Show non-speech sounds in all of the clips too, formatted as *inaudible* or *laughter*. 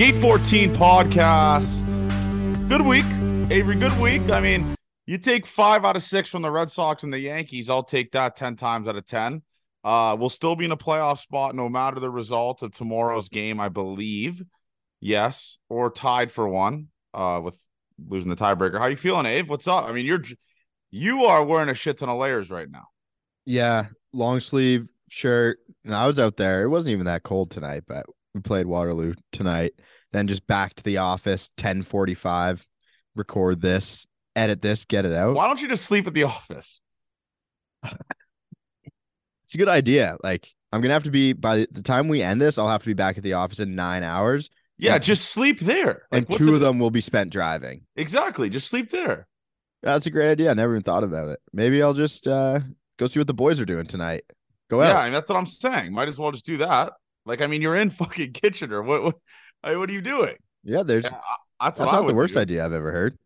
Gate 14 podcast. Good week, Avery. Good week. I mean, you take five out of six from the Red Sox and the Yankees. I'll take that 10 times out of 10. Uh, we'll still be in a playoff spot no matter the result of tomorrow's game, I believe. Yes, or tied for one uh, with losing the tiebreaker. How you feeling, Abe? What's up? I mean, you're you are wearing a shit ton of layers right now. Yeah, long sleeve shirt. And I was out there. It wasn't even that cold tonight, but we played Waterloo tonight. Then just back to the office, 1045, record this, edit this, get it out. Why don't you just sleep at the office? *laughs* It's a good idea. Like I'm gonna have to be by the time we end this, I'll have to be back at the office in nine hours. Yeah, And- just sleep there. and what's two it- of them will be spent driving. Exactly. Just sleep there. That's a great idea. I never even thought about it. Maybe I'll just uh go see what the boys are doing tonight. Go Yeah, out. and that's what I'm saying. Might as well just do that. Like, I mean, you're in *laughs* fucking Kitchener. What what, I mean, what are you doing? Yeah, there's Yeah, that's that's not the worst do. idea I've ever heard.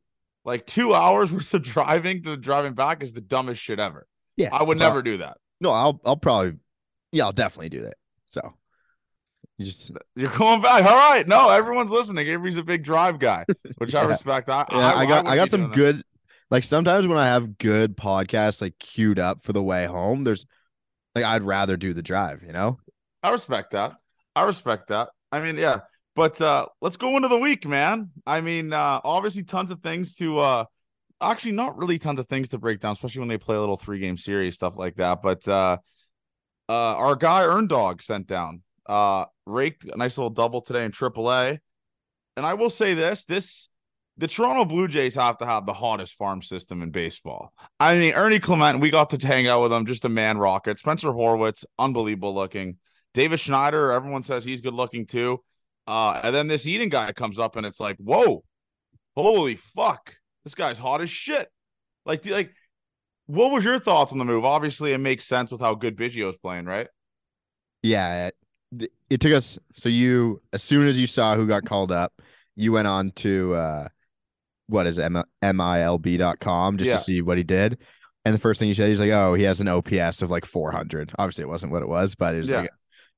Like two hours *laughs* worth of driving to the driving back is the dumbest shit ever. Yeah. I would well, never do that. No, I'll I'll probably yeah, I'll definitely do that. So you just You're going back. All right. No, everyone's listening. Avery's a big drive guy, which I *laughs* respect. I, Yeah, I, got I got some doing that. good like sometimes when I have good podcasts like queued up for the way home, there's like I'd rather do the drive, you know? I respect that. I respect that. I mean, yeah. But uh let's go into the week, man. I mean, uh obviously tons of things to uh actually not really tons of things to break down, especially when they play a little three game series, stuff like that. But uh uh our guy Earn Dog sent down uh raked a nice little double today in AAA. And I will say this, this the Toronto Blue Jays have to have the hottest farm system in baseball. I mean, Ernie Clement, we got to hang out with him, just a man rocket. Spencer Horwitz, unbelievable looking. Davis Schneider, everyone says he's good looking too. Uh, and then this Eden guy comes up and it's like, whoa, holy fuck, this guy's hot as shit. Like, do- like, what was your thoughts on the move? Obviously, it makes sense with how good Biggio's playing, right? Yeah. It, it took us so you as soon as you saw who got called up, you went on to uh what is M- milb.com just Yeah. to see what he did. And the first thing he said, he's like, Oh, he has an OPS of like 400. Obviously, it wasn't what it was, but it was Yeah. like,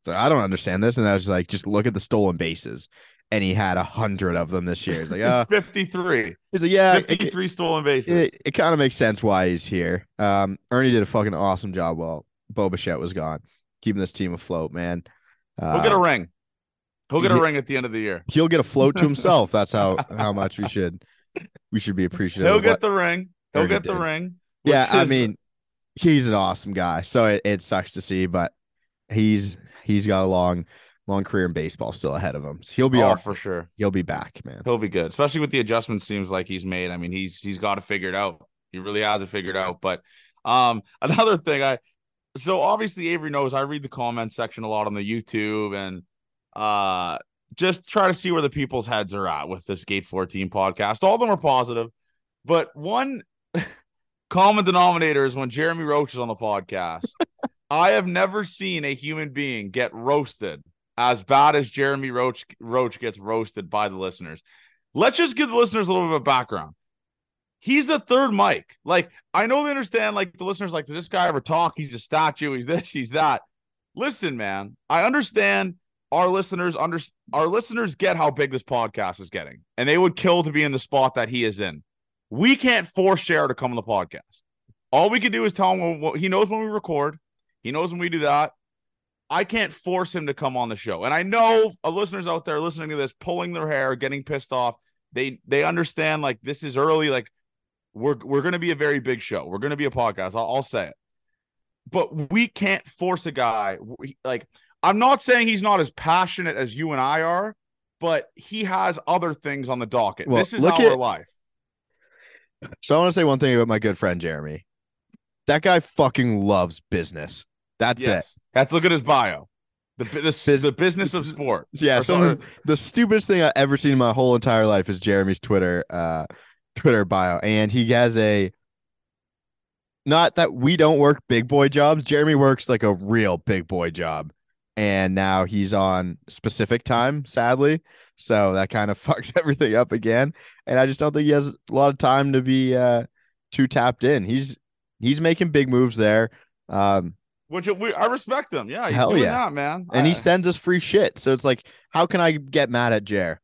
so I don't understand this. And I was like, just look at the stolen bases. And he had a hundred of them this year. He's like, uh, 53, he's like, yeah, it, 53 stolen bases. it, it kind of makes sense why he's here. Um, Ernie did a fucking awesome job while Bo Bichette was gone, keeping this team afloat, man. Uh, He'll get a ring. He'll get a ring at the end of the year. he'll get a float to himself. That's how *laughs* how much we should we should be appreciative. He'll get the ring. He'll Ernie get the did. ring. yeah, which I mean, he's an awesome guy. So it, it sucks to see, but he's he's got a long long career in baseball still ahead of him. So he'll be oh, all, for sure. he'll be back, man. He'll be good, especially with the adjustments. Seems like he's made. I mean, he's he's got it figured out. He really has it figured out. But um, *laughs* another thing, I so obviously Avery knows I read the comment section a lot on the YouTube and uh just try to see where the people's heads are at with this Gate 14 podcast. All of them are positive, but one *laughs* common denominator is when Jeremy Roach is on the podcast. I have never seen a human being get roasted as bad as Jeremy Roach Roach gets roasted by the listeners. Let's just give the listeners a little bit of background. He's the third mic. Like, I know they understand, like, the listeners, like, does this guy ever talk? He's a statue, he's this, he's that. Listen, man, I understand our listeners under our listeners get how big this podcast is getting, and they would kill to be in the spot that he is in. We can't force Share to come on the podcast. All we can do is tell him when- he knows when we record. He knows when we do that. I can't force him to come on the show. And I know listeners out there listening to this, pulling their hair, getting pissed off. They they understand like this is early. Like we're we're going to be a very big show. We're going to be a podcast. I'll, I'll say it. But we can't force a guy. Like I'm not saying he's not as passionate as you and I are, but he has other things on the docket. Well, this is our at- life. So I want to say one thing about my good friend Jeremy. That guy fucking loves business. That's it. that's look at his bio. The the, the business of sport. Yeah, some the stupidest thing I've ever seen in my whole entire life is Jeremy's Twitter uh Twitter bio. And he has a not that we don't work big boy jobs. Jeremy works like a real big boy job. And now he's on specific time, sadly. So that kind of *laughs* fucks everything up again. And I just don't think he has a lot of time to be uh too tapped in. He's he's making big moves there. Um Which we, I respect him. Yeah, he's Hell doing yeah. that, man. and he sends us free shit. So it's like, how can I get mad at Jer?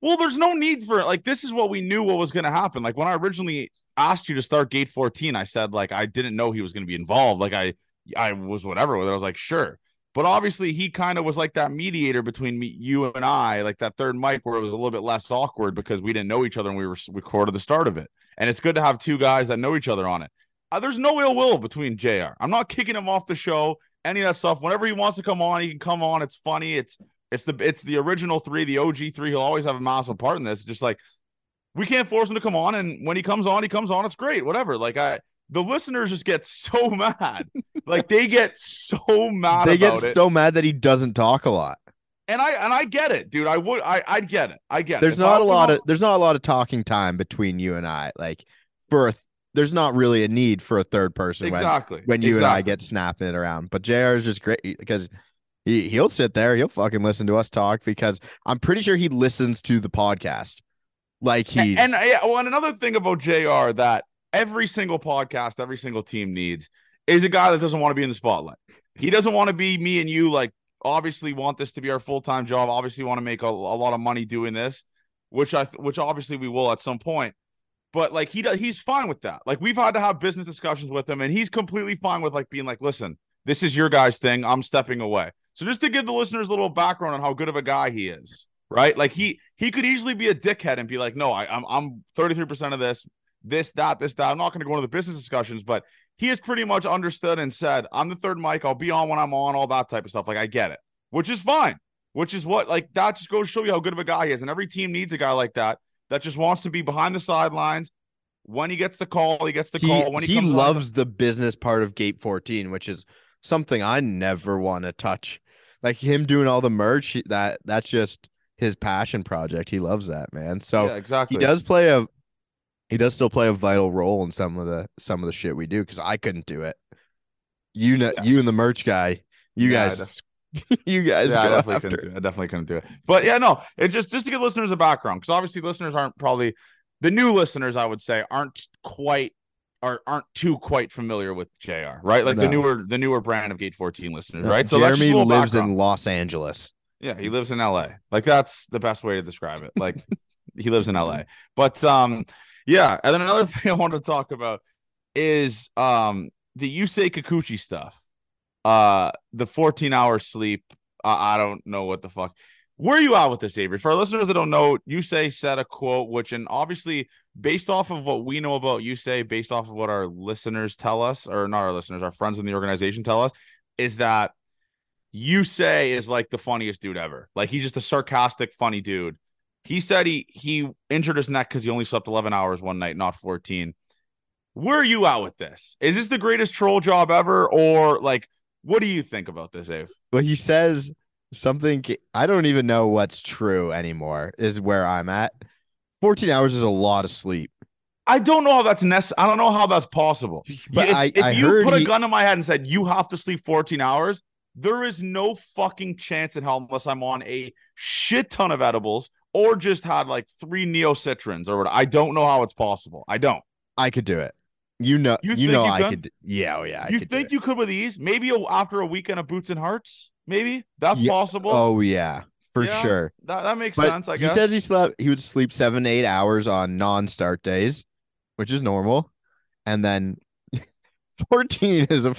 Well, there's no need for it. Like, this is what we knew what was going to happen. Like, when I originally asked you to start Gate 14, I said, like, I didn't know he was going to be involved. Like, I, I was whatever with it. I was like, sure. But obviously, he kind of was like that mediator between me, you and I, like that third mic where it was a little bit less awkward because we didn't know each other and we were recorded the start of it. And it's good to have two guys that know each other on it. Uh, there's no ill will between JR. I'm not kicking him off the show, any of that stuff. Whenever he wants to come on, he can come on. It's funny. It's it's the it's the original three, the OG three. He'll always have a massive part in this. Just like we can't force him to come on, and when he comes on, he comes on. It's great, whatever. Like I, the listeners just get so *laughs* mad. like they get so mad. They get it. so mad that he doesn't talk a lot. and I and I get it, dude. I would I I'd get it. I get it. There's not a lot was of there's not a lot of talking time between you and I. Like for a, there's not really a need for a third person on- when exactly when you and I get snapping it around. But JR is just great because he he'll sit there, he'll fucking listen to us talk because I'm pretty sure he listens to the podcast. Like And, and yeah, well, and another thing about JR that every single podcast, every single team needs is a guy that doesn't want to be in the spotlight. He doesn't want to be me and you. Like, obviously, want this to be our full time job. Obviously, want to make a, a lot of money doing this, which I which obviously we will at some point. But like he does, he's fine with that. Like we've had to have business discussions with him, and he's completely fine with like being like, listen, this is your guys' thing. I'm stepping away. So just to give the listeners a little background on how good of a guy he is, right? Like he he could easily be a dickhead and be like, no, I, I'm I'm 33 percent of this, this that this that. I'm not going to go into the business discussions, but he has pretty much understood and said, I'm the third mic. I'll be on when I'm on, all that type of stuff. Like I get it, which is fine. Which is what like that just goes to show you how good of a guy he is, and every team needs a guy like that that just wants to be behind the sidelines. When he gets the call, he gets the he, call. When he, he comes on- loves the business part of Gate 14, which is something I never want to touch. Like him doing all the merch, that that's just his passion project. He loves that, man. So yeah, exactly. he does play a he does still play a vital role in some of the some of the shit we do because I couldn't do it. You know, Yeah. you and the merch guy, you Yeah, guys, *laughs* you guys yeah, I definitely couldn't do it. I definitely couldn't do it. But yeah, no, it just just to give listeners a background because obviously listeners aren't probably the new listeners. I would say aren't quite are aren't too quite familiar with Jr. Right, like the newer the newer brand of Gate 14 listeners. Uh, Right, so that's just a Jeremy lives background. in Los Angeles. Yeah, he lives in LA. Like that's the best way to describe it. Like *laughs* he lives in LA. But um yeah, and then another *laughs* thing I want to talk about is um the Yusei Kikuchi stuff. Uh the 14 hour sleep. I, don't know what the fuck. Where are you at with this, Avery? For our listeners that don't know, Yusei said a quote, which and obviously based off of what we know about Yusei, based off of what our listeners tell us, or not our listeners, our friends in the organization tell us, is that Yusei is like the funniest dude ever. Like he's just a sarcastic, funny dude. He said he he injured his neck because he only slept 11 hours one night, not 14. Where are you at with this? Is this the greatest troll job ever, or like what do you think about this, Ave? Well, he says something I don't even know what's true anymore. Is where I'm at. 14 hours is a lot of sleep. I don't know how that's necessary. I don't know how that's possible. But if I, if I you put a he- gun in my head and said you have to sleep 14 hours, there is no fucking chance in hell unless I'm on a shit ton of edibles or just had like three NeoCitrans or what. I don't know how it's possible. I don't. I could do it. You know, You you, know, you I could? could. Yeah, oh yeah. I you think you could with these? Maybe a, after a weekend of boots and hearts? Maybe that's Yeah. possible. Oh yeah, for Yeah, sure. that, that makes But sense. I he guess says he slept. He would sleep seven, eight hours on non-start days, which is normal, and then *laughs* 14 is a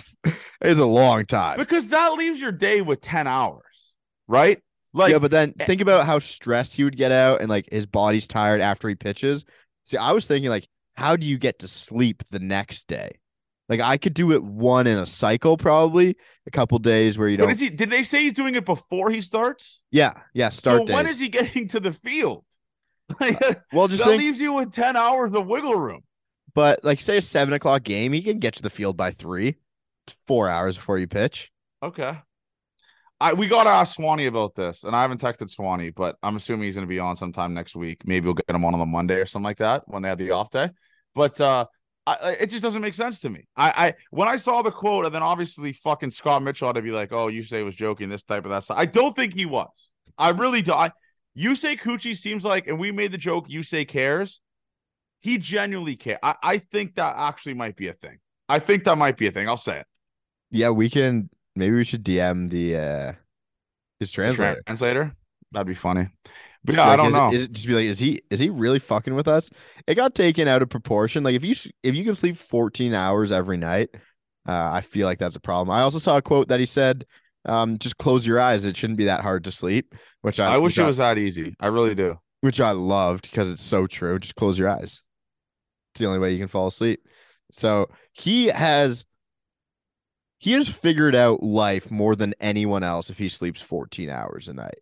is a long time. because that leaves your day with 10 hours, right? Like, yeah, but then eh, think about how stressed he would get out, and like his body's tired after he pitches. See, I was thinking like, how do you get to sleep the next day? Like I could do it one in a cycle, probably a couple days where you don't. he? Did they say he's doing it before he starts? yeah, yeah. Start so days. when is he getting to the field? *laughs* Like, uh, well, just that think, leaves you with 10 hours of wiggle room. but like say a seven o'clock game, he can get to the field by three, four hours before you pitch. Okay. I we gotta ask Swanee about this, and I haven't texted Swanee, but I'm assuming he's gonna be on sometime next week. Maybe we'll get him on on the Monday or something like that when they have the off day. But uh I, it just doesn't make sense to me. I, I when I saw the quote, and then obviously fucking Scott Mitchell had to be like, "Oh, Yusei was joking," this type of that stuff. I don't think he was. I really do. I Yusei Kikuchi seems like, and we made the joke. Yusei cares. He genuinely care. I, I think that actually might be a thing. I think that might be a thing. I'll say it. Yeah, we can. Maybe we should DM the uh his translator. translator. That'd be funny. But yeah, I don't is know. is just be like, is he is he really fucking with us? It got taken out of proportion. Like if you if you can sleep 14 hours every night, uh, I feel like that's a problem. I also saw a quote that he said, um, just close your eyes. It shouldn't be that hard to sleep. Which I, I wish it I- was that easy. I really do. which I loved because it's so true. Just close your eyes. It's the only way you can fall asleep. So he has he has figured out life more than anyone else if he sleeps 14 hours a night.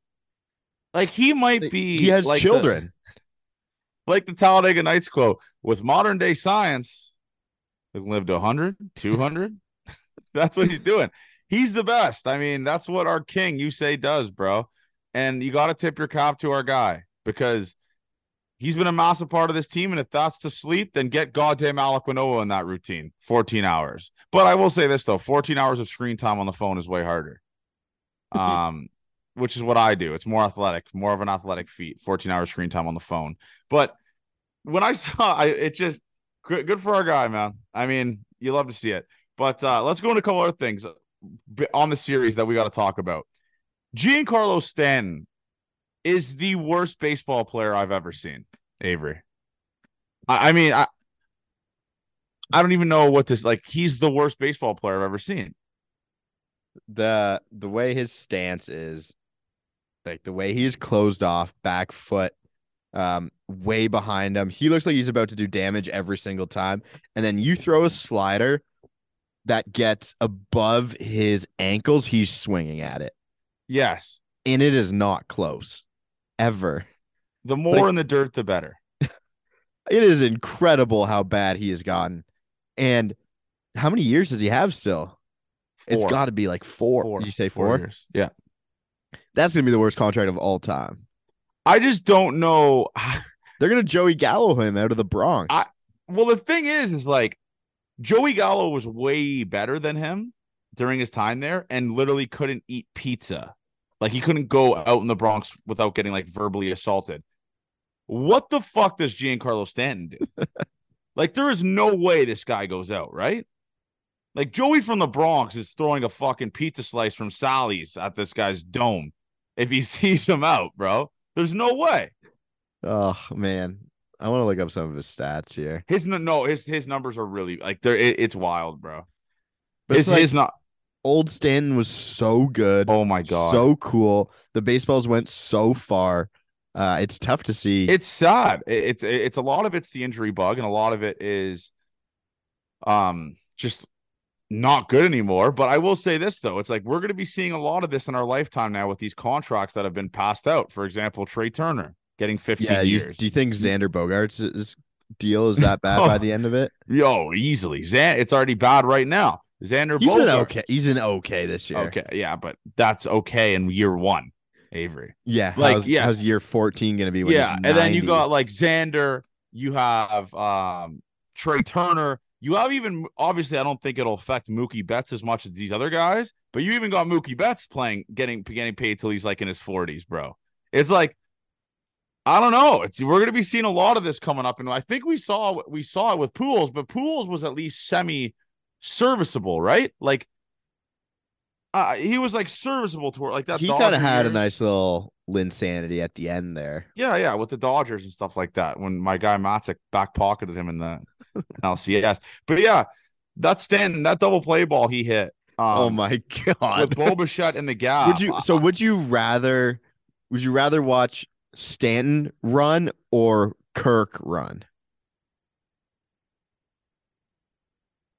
Like he might be. he has like the- children. *laughs* like the Talladega Nights quote, with modern day science, we can live to 100, 200. *laughs* that's what he's doing. He's the best. I mean, that's what our king, Yusei, does, bro. And you got to tip your cap to our guy because he's been a massive part of this team. And if that's to sleep, then get goddamn Alek Manoah in that routine 14 hours. But I will say this, though 14 hours of screen time on the phone is way harder. *laughs* Um, which is what I do. It's more athletic, more of an athletic feat. 14 hours screen time on the phone. But when I *laughs* saw I it just good, good for our guy, man. I mean, you love to see it. But uh let's go into a couple other things on the series that we got to talk about. Giancarlo Stanton is the worst baseball player I've ever seen, Avery. I, I mean, I I don't even know what this like. He's the worst baseball player I've ever seen. the the way his stance is like the way he's closed off back foot um way behind him he looks like he's about to do damage every single time and then you throw a slider that gets above his ankles he's swinging at it Yes. and it is not close ever The more Like- in the dirt, the better. *laughs* it is incredible how bad he has gotten and how many years does he have still It's got to be like four. Four. You say four? years. Yeah. That's gonna be the worst contract of all time. I just don't know. *laughs* They're gonna Joey Gallo him out of the Bronx. I- Well, the thing is, is like Joey Gallo was way better than him during his time there and literally couldn't eat pizza. Like he couldn't go out in the Bronx without getting like verbally assaulted. What the fuck does Giancarlo Stanton do? *laughs* like there is no way this guy goes out, right? Like Joey from the Bronx is throwing a fucking pizza slice from Sally's at this guy's dome if he *laughs* sees him out, bro. There's no way. oh man, I want to look up some of his stats here. His no, his his numbers are really like they're it, it's wild, bro. But His it's like his not. Old Stanton was so good, Oh my god, so cool. The baseballs went so far. Uh, it's tough to see. it's sad. It's it's a lot of it's the injury bug, and a lot of it is, um, just not good anymore. But I will say this though, it's like we're going to be seeing a lot of this in our lifetime now with these contracts that have been passed out. For example, Trea Turner getting 15 yeah. You, years. do you think Xander Bogaerts' deal is that bad by *laughs* the end of it? Yo, easily. Zan, it's already bad right now. Xander He's okay. He's in okay this year. Okay, yeah, but that's okay in year one, Avery. Yeah. Like, how's, yeah. how's year 14 gonna be? When yeah, and then you got like Xander, you have um Trea Turner, you have even obviously I don't think it'll affect Mookie Betts as much as these other guys, but you even got Mookie Betts playing getting getting paid till he's like in his 40s, bro. It's like I don't know. It's we're gonna be seeing a lot of this coming up, and I think we saw we saw it with Pujols, but Pujols was at least semi serviceable, right? Like uh, he was like serviceable toward like that. he kind of had a nice little Linsanity at the end there. Yeah, yeah, with the Dodgers and stuff like that. When my guy Matzek back pocketed him in the *laughs* LCS, but yeah, that Stanton, that double play ball he hit. Um, oh my god! With Bo Bichette in the *laughs* gap. would you? So would you rather? Would you rather watch Stanton run or Kirk run?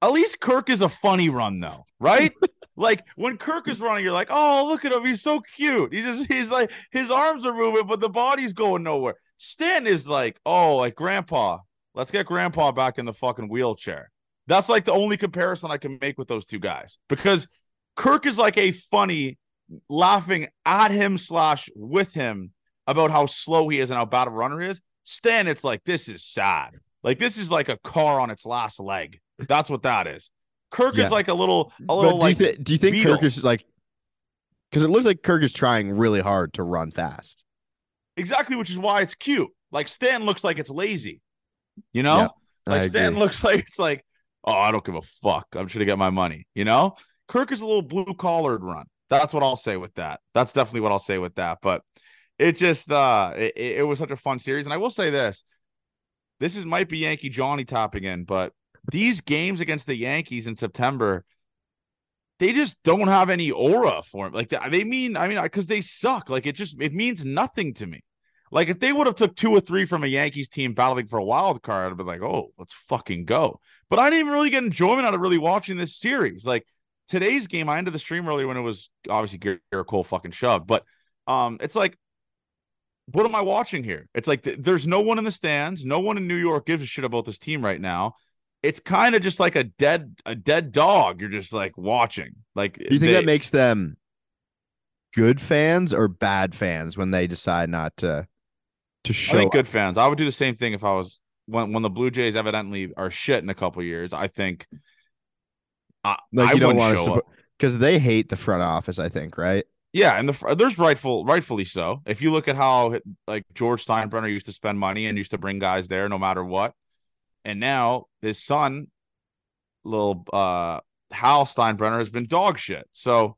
At least Kirk is a funny run though, right? *laughs* like when Kirk is running, you're like, oh, look at him, he's so cute. He just he's like his arms are moving, but the body's going nowhere. Stan is like, oh, like grandpa. Let's get grandpa back in the fucking wheelchair. That's like the only comparison I can make with those two guys because Kirk is like a funny laughing at him slash with him about how slow he is and how bad a runner he is. Stan, it's like this is sad. Like this is like a car on its last leg. That's what that is. Kirk Yeah. is like a little, a little do like you, thi- do you think beetle. Kirk is like? Because it looks like Kirk is trying really hard to run fast. exactly, which is why it's cute. Like Stan looks like it's lazy, you know. Yeah, like I Stan agree. looks *laughs* like it's like, oh, I don't give a fuck. I'm just gonna get my money, you know. Kirk is a little blue collared run. That's what I'll say with that. That's definitely what I'll say with that. But it just uh it, it was such a fun series. And I will say this. This is might be Yankee Johnny topping in, but these games against the Yankees in September, they just don't have any aura for them. Like they mean, I mean, because they suck. Like it just it means nothing to me. Like if they would have took two or three from a Yankees team battling for a wild card, I'd be like, oh, let's fucking go. But I didn't even really get enjoyment out of really watching this series. Like today's game, I ended the stream earlier when it was obviously Gerrit Cole fucking shoved, but um, it's like, what am I watching here? It's like th- there's no one in the stands, no one in New York gives a shit about this team right now. It's kind of just like a dead a dead dog. You're just like watching. Like, do you think they, that makes them good fans or bad fans when they decide not to? to show. I think good fans. I would do the same thing if I was when when the Blue Jays evidently are shit in a couple years. I think. I, like I you don't want to because they hate the front office. I think right. Yeah, and the there's rightful, rightfully so. If you look at how like George Steinbrenner used to spend money and used to bring guys there no matter what, and now his son, little uh Hal Steinbrenner, has been dog shit. So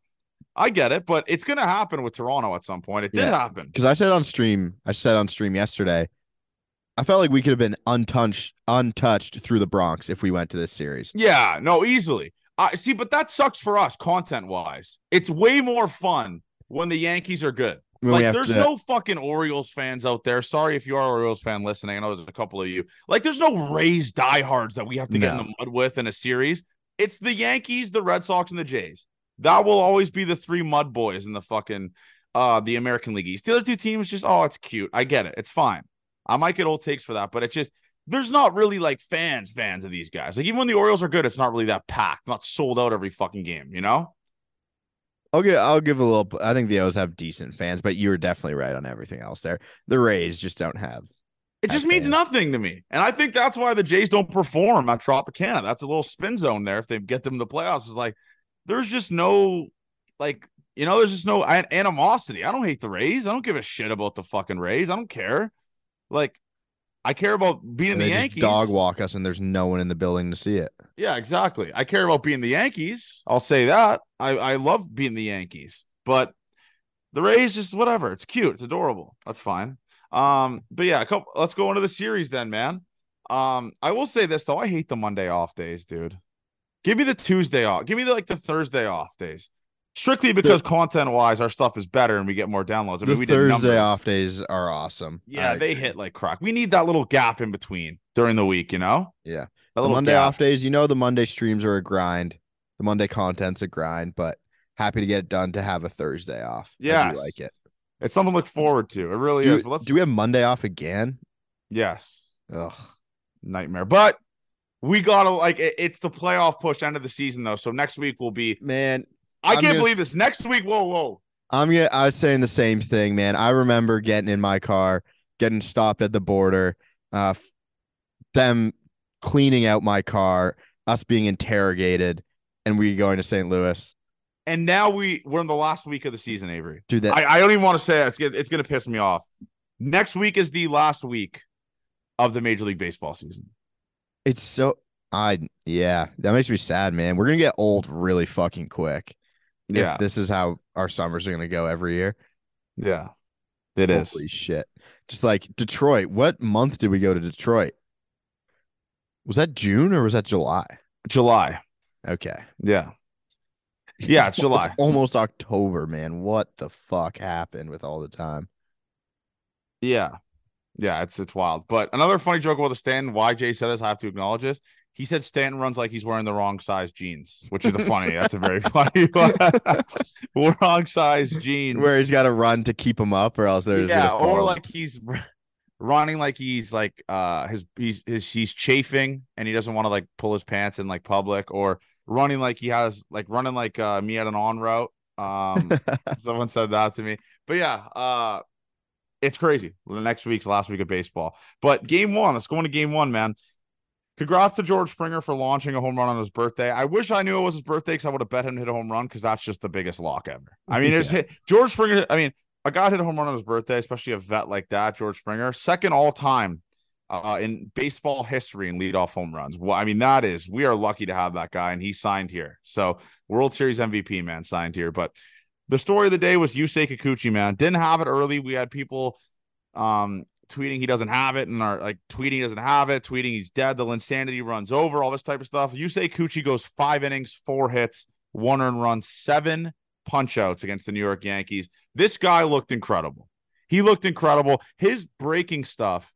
I get it, but it's gonna happen with Toronto at some point. It did yeah. happen because I said on stream, I said on stream yesterday, I felt like we could have been untouched, untouched through the Bronx if we went to this series. Yeah, no, easily. I see, but that sucks for us content wise. It's way more fun when the Yankees are good. When like, there's to... no fucking Orioles fans out there. Sorry if you are Orioles fan listening. I know there's a couple of you. Like, there's no Rays diehards that we have to no. get in the mud with in a series. It's the Yankees, the Red Sox, and the Jays. That will always be the three mud boys in the fucking uh the American League East. The other two teams just oh, it's cute. I get it. It's fine. I might get old takes for that, but it's just there's not really like fans, fans of these guys. Like even when the Orioles are good, it's not really that packed, not sold out every fucking game, you know? Okay, I'll give a little. I think the O's have decent fans, but you were definitely right on everything else there. The Rays just don't have. It just means fans. nothing to me, and I think that's why the Jays don't perform at Tropicana. That's a little spin zone there. If they get them to the playoffs, is like there's just no like you know there's just no animosity. I don't hate the Rays. I don't give a shit about the fucking Rays. I don't care. Like I care about being the Yankees. dog walk us, and there's no one in the building to see it. Yeah, exactly. I care about being the Yankees. I'll say that. I I love being the Yankees, but the Rays just whatever. It's cute. It's adorable. That's fine. Um, but yeah, couple, let's go into the series then, man. Um, I will say this though. I hate the Monday off days, dude. Give me the Tuesday off. Give me the, like the Thursday off days. Strictly because content wise, our stuff is better and we get more downloads. I mean, we Thursday off days are awesome. Yeah, they hit like crack. We need that little gap in between during the week, you know? Yeah. The Monday gap. off days, you know, the Monday streams are a grind. The Monday content's a grind, but happy to get it done to have a Thursday off. Yeah, like it. It's something to look forward to. It really do, is. But let's do we have Monday off again? Yes. Ugh. Nightmare. But we gotta like it, it's the playoff push end of the season though. So next week will be man. I I'm can't believe this. Next week, whoa, whoa. I'm yeah, I was saying the same thing, man. I remember getting in my car, getting stopped at the border, uh, them cleaning out my car, us being interrogated, and we going to St. Louis. And now we we're in the last week of the season, Avery. Dude, that I, I don't even want to say it. It's it's gonna piss me off. Next week is the last week of the Major League Baseball season. It's so I yeah, that makes me sad, man. We're gonna get old really fucking quick. Yeah, this is how our summers are gonna go every year. Yeah, it Holy is. Holy shit! Just like Detroit. What month did we go to Detroit? Was that June or was that July? July. Okay. Yeah. *laughs* Yeah, it's, July. It's almost October, man. What the fuck happened with all the time? Yeah. Yeah, it's it's wild. But another funny joke about the Stanton, why Jay said this, I have to acknowledge this. He said Stanton runs like he's wearing the wrong size jeans, which is a funny. that's a very *laughs* funny one. *laughs* wrong size jeans. Where he's got to run to keep him up, or else there's yeah, or like he's running like he's like uh his he's his, he's chafing and he doesn't want to like pull his pants in like public, or running like he has like running like uh me at an on route. Um, *laughs* someone said that to me, but yeah, uh it's crazy. The next week's last week of baseball. But game one, let's go into game one, man. Congrats to George Springer for launching a home run on his birthday. I wish I knew it was his birthday because I would have bet him to hit a home run because that's just the biggest lock ever. I mean, yeah. hit, George Springer. I mean, a guy hit a home run on his birthday, especially a vet like that, George Springer, second all time uh, in baseball history in leadoff home runs. Well, I mean, that is we are lucky to have that guy, and he signed here. So World Series MVP man signed here. But the story of the day was Yusei Kikuchi, man. Didn't have it early. We had people um tweeting he doesn't have it and are like tweeting he doesn't have it, tweeting he's dead, the insanity runs over, all this type of stuff. Yusei Kikuchi goes five innings, four hits, one earned run, seven punch outs against the New York Yankees. This guy looked incredible. He looked incredible. His breaking stuff,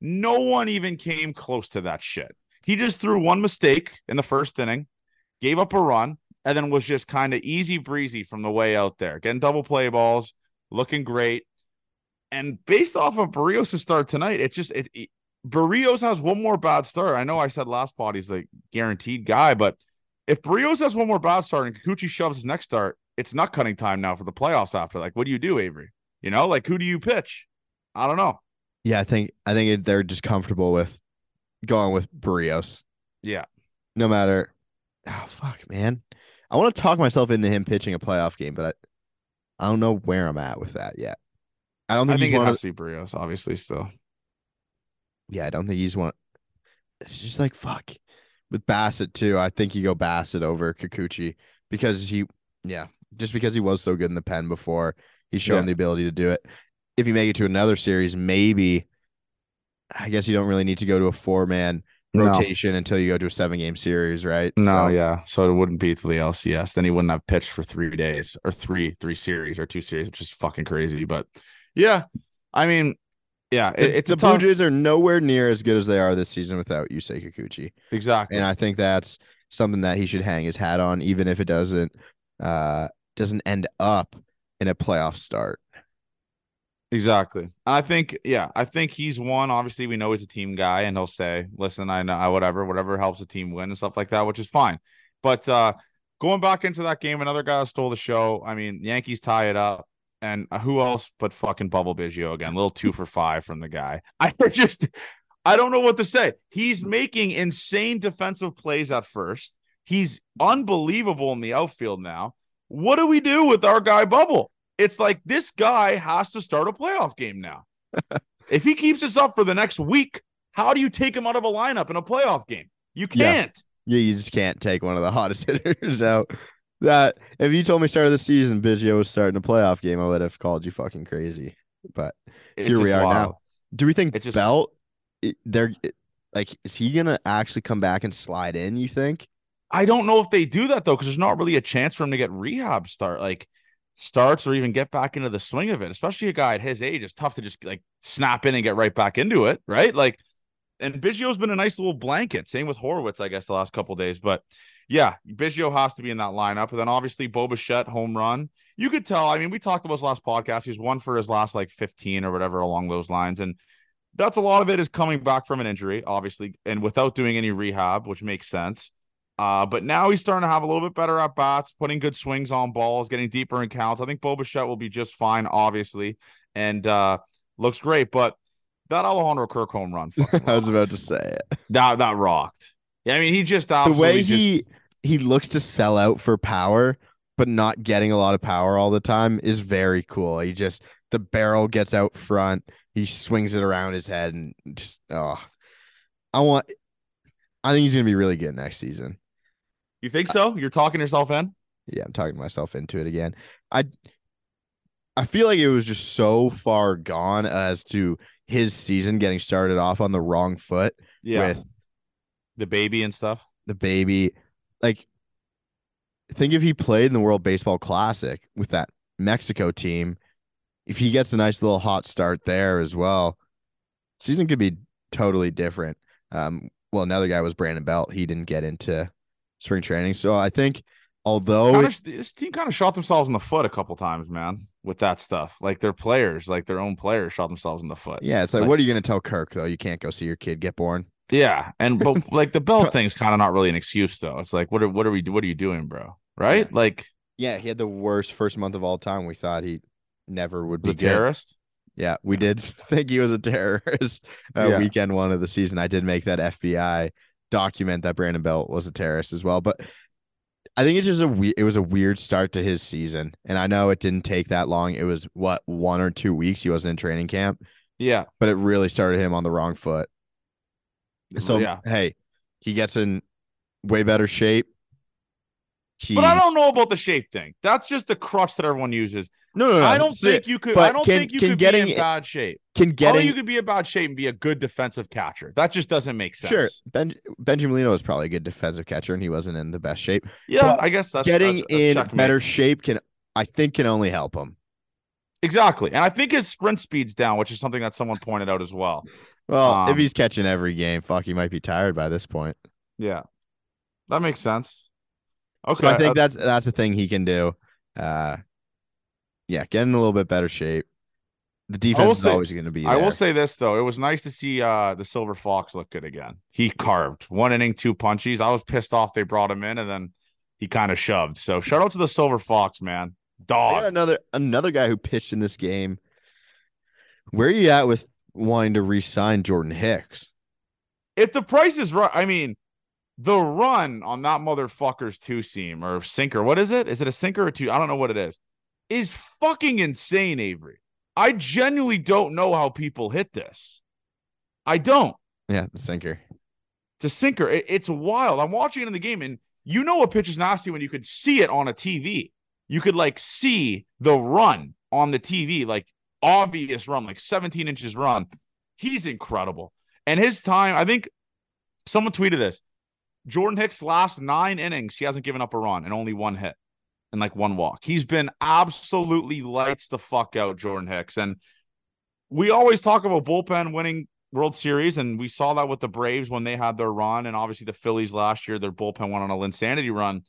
no one even came close to that shit. He just threw one mistake in the first inning, gave up a run, and then was just kind of easy breezy from the way out there, getting double play balls, looking great. And based off of Berrios' start tonight, it's just it, it Berrios has one more bad start. I know I said last pod he's a guaranteed guy, but if Berrios has one more bad start and Kikuchi shoves his next start, it's not cutting time now for the playoffs after. Like, what do you do, Avery? You know, like who do you pitch? I don't know. Yeah, I think I think it, they're just comfortable with going with Berrios. Yeah. No matter. Oh fuck, man. I want to talk myself into him pitching a playoff game, but I, I don't know where I'm at with that yet. I don't think, I he's think it one of be Berrios, obviously, still. Yeah, I don't think he's one. It's just like fuck. With Bassitt too, I think you go Bassitt over Kikuchi because he, yeah, just because he was so good in the pen before, he's shown Yeah. the ability to do it. If you make it to another series, maybe. I guess you don't really need to go to a four man rotation until you go to a seven game series, right? No, So- yeah. So it wouldn't be to the LCS. Then he wouldn't have pitched for three days or three, three series or two series, which is fucking crazy. But yeah, I mean, yeah, it, it's the Blue tough, Jays are nowhere near as good as they are this season without Yusei Kikuchi. exactly. and I think that's something that he should hang his hat on, even if it doesn't uh doesn't end up in a playoff start. Exactly. I think, yeah, I think he's one. Obviously, we know he's a team guy, and he'll say, "Listen, I know, I, whatever, whatever helps the team win and stuff like that," which is fine. But uh going back into that game, another guy stole the show. I mean, Yankees tie it up, and who else but fucking Bubble Biggio again? Little two for five from the guy. *laughs* I just, I don't know what to say. He's making insane defensive plays at first. He's unbelievable in the outfield now. What do we do with our guy Bubble? It's like this guy has to start a playoff game now. *laughs* if he keeps this up for the next week, how do you take him out of a lineup in a playoff game? You can't. Yeah, you just can't take one of the hottest *laughs* hitters out. That if you told me start of the season Biggio was starting a playoff game, I would have called you fucking crazy. But It's Here we are now. do we think just- Belt they're like is he gonna actually come back and slide in, you think? I don't know if they do that though, because there's not really a chance for him to get rehab start like starts or even get back into the swing of it. Especially a guy at his age, it's tough to just like snap in and get right back into it, right? Like, and Biggio's been a nice little blanket. Same with Horwitz, I guess, the last couple days. But yeah, Biggio has to be in that lineup. And then obviously Bo Bichette, home run. You could tell. I mean, we talked about his last podcast. He's one for his last like 15 or whatever along those lines. And that's a lot of it is coming back from an injury, obviously, and without doing any rehab, which makes sense. Uh, but now he's starting to have a little bit better at bats, putting good swings on balls, getting deeper in counts. I think Bo Bichette will be just fine, obviously, and uh, looks great. But that Alejandro Kirk home run, *laughs* I was about to say it. that that rocked. Yeah, I mean, he just the way just- he he looks to sell out for power but not getting a lot of power all the time is very cool he just the barrel gets out front he swings it around his head and just oh i want i think he's gonna be really good next season you think so? You're talking yourself in. yeah i'm talking myself into it again i i feel like it was just so far gone as to his season getting started off on the wrong foot Yeah, with the baby and stuff. the baby. Like, think if he played in the World Baseball Classic with that Mexico team, if he gets a nice little hot start there as well, season could be totally different. Um, well, another guy was Brandon Belt. He didn't get into spring training, so I think although Kinda, it- this team kind of shot themselves in the foot a couple times, man, with that stuff. Like their players, like their own players, shot themselves in the foot. yeah, it's like, like- what are you going to tell Kirk though? You can't go see your kid get born. Yeah, and but *laughs* like the belt thing's kind of not really an excuse though. It's like, what are what are we what are you doing, bro? Right? Yeah. Like Yeah, he had the worst first month of all time. We thought he never would be good. terrorist. Yeah, we did *laughs* think he was a terrorist uh, Yeah. weekend one of the season. I did make that FBI document that Brandon Belt was a terrorist as well, but I think it's just a we- it was a weird start to his season. And I know it didn't take that long. It was what one or two weeks he wasn't in training camp, Yeah, but it really started him on the wrong foot. So yeah, hey, he gets in way better shape. He. But I don't know about the shape thing. That's just the crux that everyone uses. No, no, no. I don't think you could. but I don't can- think you can could getting- be in bad shape. can How getting you could be in bad shape and be a good defensive catcher? That just doesn't make sense. sure. Ben Bengie Molina was probably a good defensive catcher, and he wasn't in the best shape. Yeah, But I guess that's getting that's- that's in checkmate. better shape can, I think, can only help him. Exactly, and I think his sprint speed's down, which is something that someone pointed out as well. Well, if Um, he's catching every game, fuck, he might be tired by this point. Yeah, that makes sense. Okay, So I think uh, that's that's a thing he can do. Uh, yeah, get in a little bit better shape. The defense is say- always going to be. I will say this though, it was nice to see uh the Silver Fox look good again. He carved one inning, two punchies. I was pissed off they brought him in, and then he kind of shoved. So shout out to the Silver Fox, man. Dog. another another guy who pitched in this game. Where are you at with wanting to re-sign Jordan Hicks? If the price is right, I mean, the run on that motherfucker's two seam or sinker, what is it? Is it a sinker or two? I don't know what it is. Is fucking insane, Avery. I genuinely don't know how people hit this. I don't. Yeah, the sinker. It's a sinker. It- it's wild. I'm watching it in the game, and you know a pitch is nasty when you could see it on a TV. You could like see the run on the TV, like obvious run, like 17 inches run. He's incredible. And his time, I think someone tweeted this. Jordan Hicks' last nine innings, he hasn't given up a run and only one hit and like one walk. He's been absolutely lights the fuck out, Jordan Hicks. And we always talk about bullpen winning World Series, and we saw that with the Braves when they had their run, and obviously the Phillies last year, their bullpen went on a Linsanity run.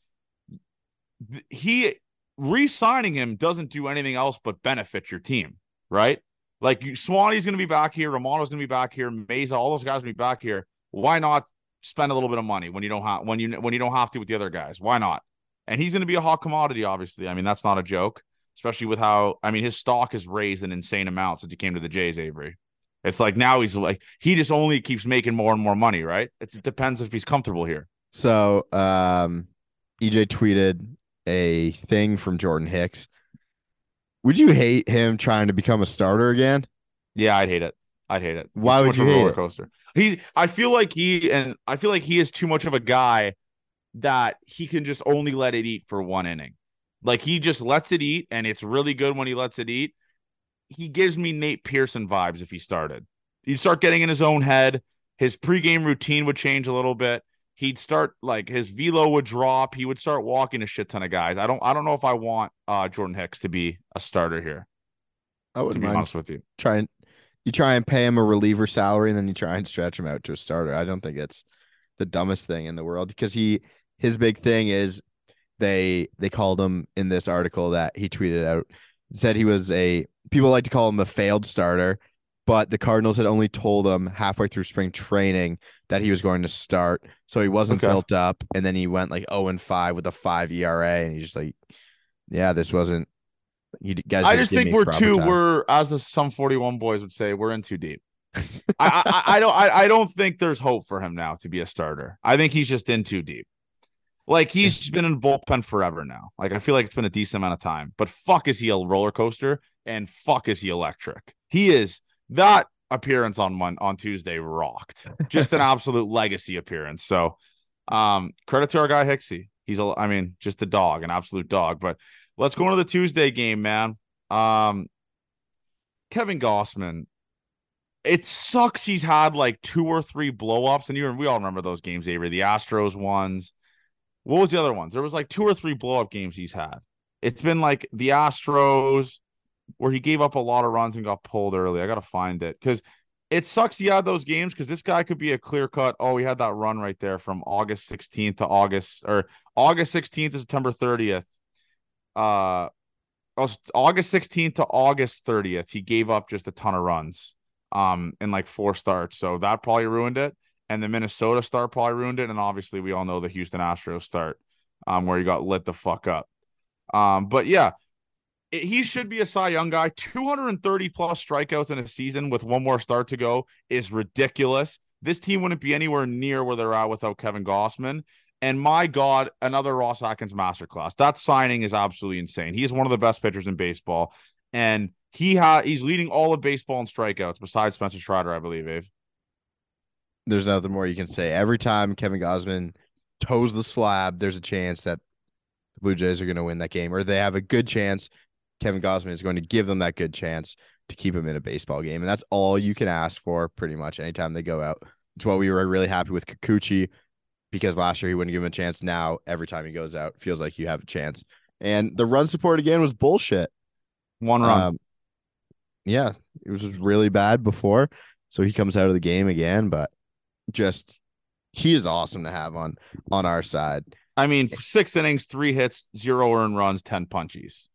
He re-signing him doesn't do anything else but benefit your team, right? Like you, Swanee's going to be back here, Romano's going to be back here, Mayza, all those guys going to be back here. Why not spend a little bit of money when you don't have when you when you don't have to with the other guys? Why not? And he's going to be a hot commodity, obviously. I mean, that's not a joke, especially with how I mean his stock has raised an insane amount since he came to the Jays, Avery. It's like now he's like he just only keeps making more and more money, right? It's, it depends if he's comfortable here. So, um, EJ tweeted a thing from Jordan Hicks. Would you hate him trying to become a starter again? Yeah, I'd hate it. I'd hate it. Why would you hate roller it? coaster? He, I feel like he and I feel like he is too much of a guy that he can just only let it eat for one inning. Like he just lets it eat, and it's really good when he lets it eat. He gives me Nate Pearson vibes if he started. He'd start getting in his own head. His pregame routine would change a little bit. He'd start like his velo would drop. He would start walking a shit ton of guys. I don't. I don't know if I want uh, Jordan Hicks to be a starter here. I To wouldn't be mind honest with you. trying. You try and pay him a reliever salary, and then you try and stretch him out to a starter. I don't think it's the dumbest thing in the world because he his big thing is they they called him in this article that he tweeted out said he was a people like to call him a failed starter, but the Cardinals had only told him halfway through spring training that he was going to start, so he wasn't Okay. built up, and then he went like zero and five with a five ERA, and he's just like, yeah, this wasn't. You guys, I just think we're too time." we're as the some 41 boys would say, we're in too deep. *laughs* I, I I don't I, I don't think there's hope for him now to be a starter. I think he's just in too deep. Like he's just been in bullpen forever now. Like I feel like it's been a decent amount of time. But fuck is he a roller coaster and fuck is he electric. He is that appearance on Mon- on Tuesday rocked. Just an *laughs* absolute legacy appearance. So um credit to our guy Hicksy. He's a I mean just a dog, an absolute dog. But let's go into the Tuesday game, man. Um Kevin Gausman. It sucks he's had like two or three blowups, and you we all remember those games, Avery. The Astros ones. What was the other ones? There was like two or three blowup games he's had. It's been like the Astros, where he gave up a lot of runs and got pulled early. I gotta find it because it sucks he had those games because this guy could be a clear cut. Oh, he had that run right there from August 16th to August or August 16th to September 30th. Uh, August 16th to August 30th, he gave up just a ton of runs um in like four starts. So that probably ruined it. And the Minnesota start probably ruined it. And obviously we all know the Houston Astros start um where he got lit the fuck up. Um, but yeah, it- he should be a Cy Young guy. 230 plus strikeouts in a season with one more start to go is ridiculous. This team wouldn't be anywhere near where they're at without Kevin Gausman. And my God, another Ross Atkins masterclass. That signing is absolutely insane. He is one of the best pitchers in baseball, and he ha- he's leading all of baseball in strikeouts besides Spencer Strider, I believe. Abe. There's nothing more you can say. Every time Kevin Gausman toes the slab, there's a chance that the Blue Jays are going to win that game, or they have a good chance. Kevin Gausman is going to give them that good chance to keep them in a baseball game, and that's all you can ask for pretty much anytime they go out. It's what we were really happy with Kikuchi because last year he wouldn't give him a chance. Now every time he goes out, feels like you have a chance. And the run support again was bullshit. One run. Um, yeah, it was really bad before. So he comes out of the game again, but just he is awesome to have on on our side. I mean, six innings, three hits, zero earned runs, ten punchies.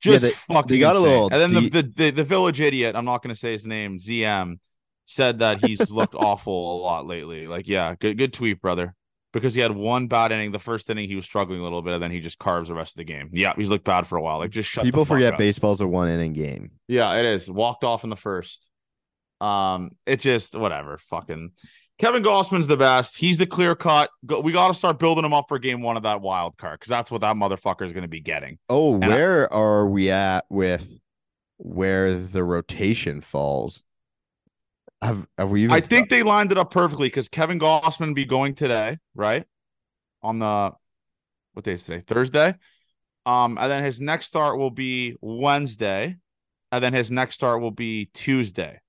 Just yeah, they, fucking. They got insane. a little. And then the, the, the the village idiot. I'm not going to say his name. ZM said that he's looked *laughs* awful a lot lately. Like, yeah, good good tweet, brother. Because he had one bad inning. The first inning he was struggling a little bit, and then he just carves the rest of the game. Yeah, he's looked bad for a while. Like, just shut. People forget up. baseball's a one inning game. Yeah, it is. Walked off in the first. Um, it just whatever. Fucking Kevin Gausman's the best. He's the clear cut. We got to start building him up for game one of that wild card because that's what that motherfucker is going to be getting. Oh, and where I, are we at with where the rotation falls? Have have we? I think they lined it up perfectly because Kevin Gausman be going today, right? On the what day is today? Thursday. Um, and then his next start will be Wednesday, and then his next start will be Tuesday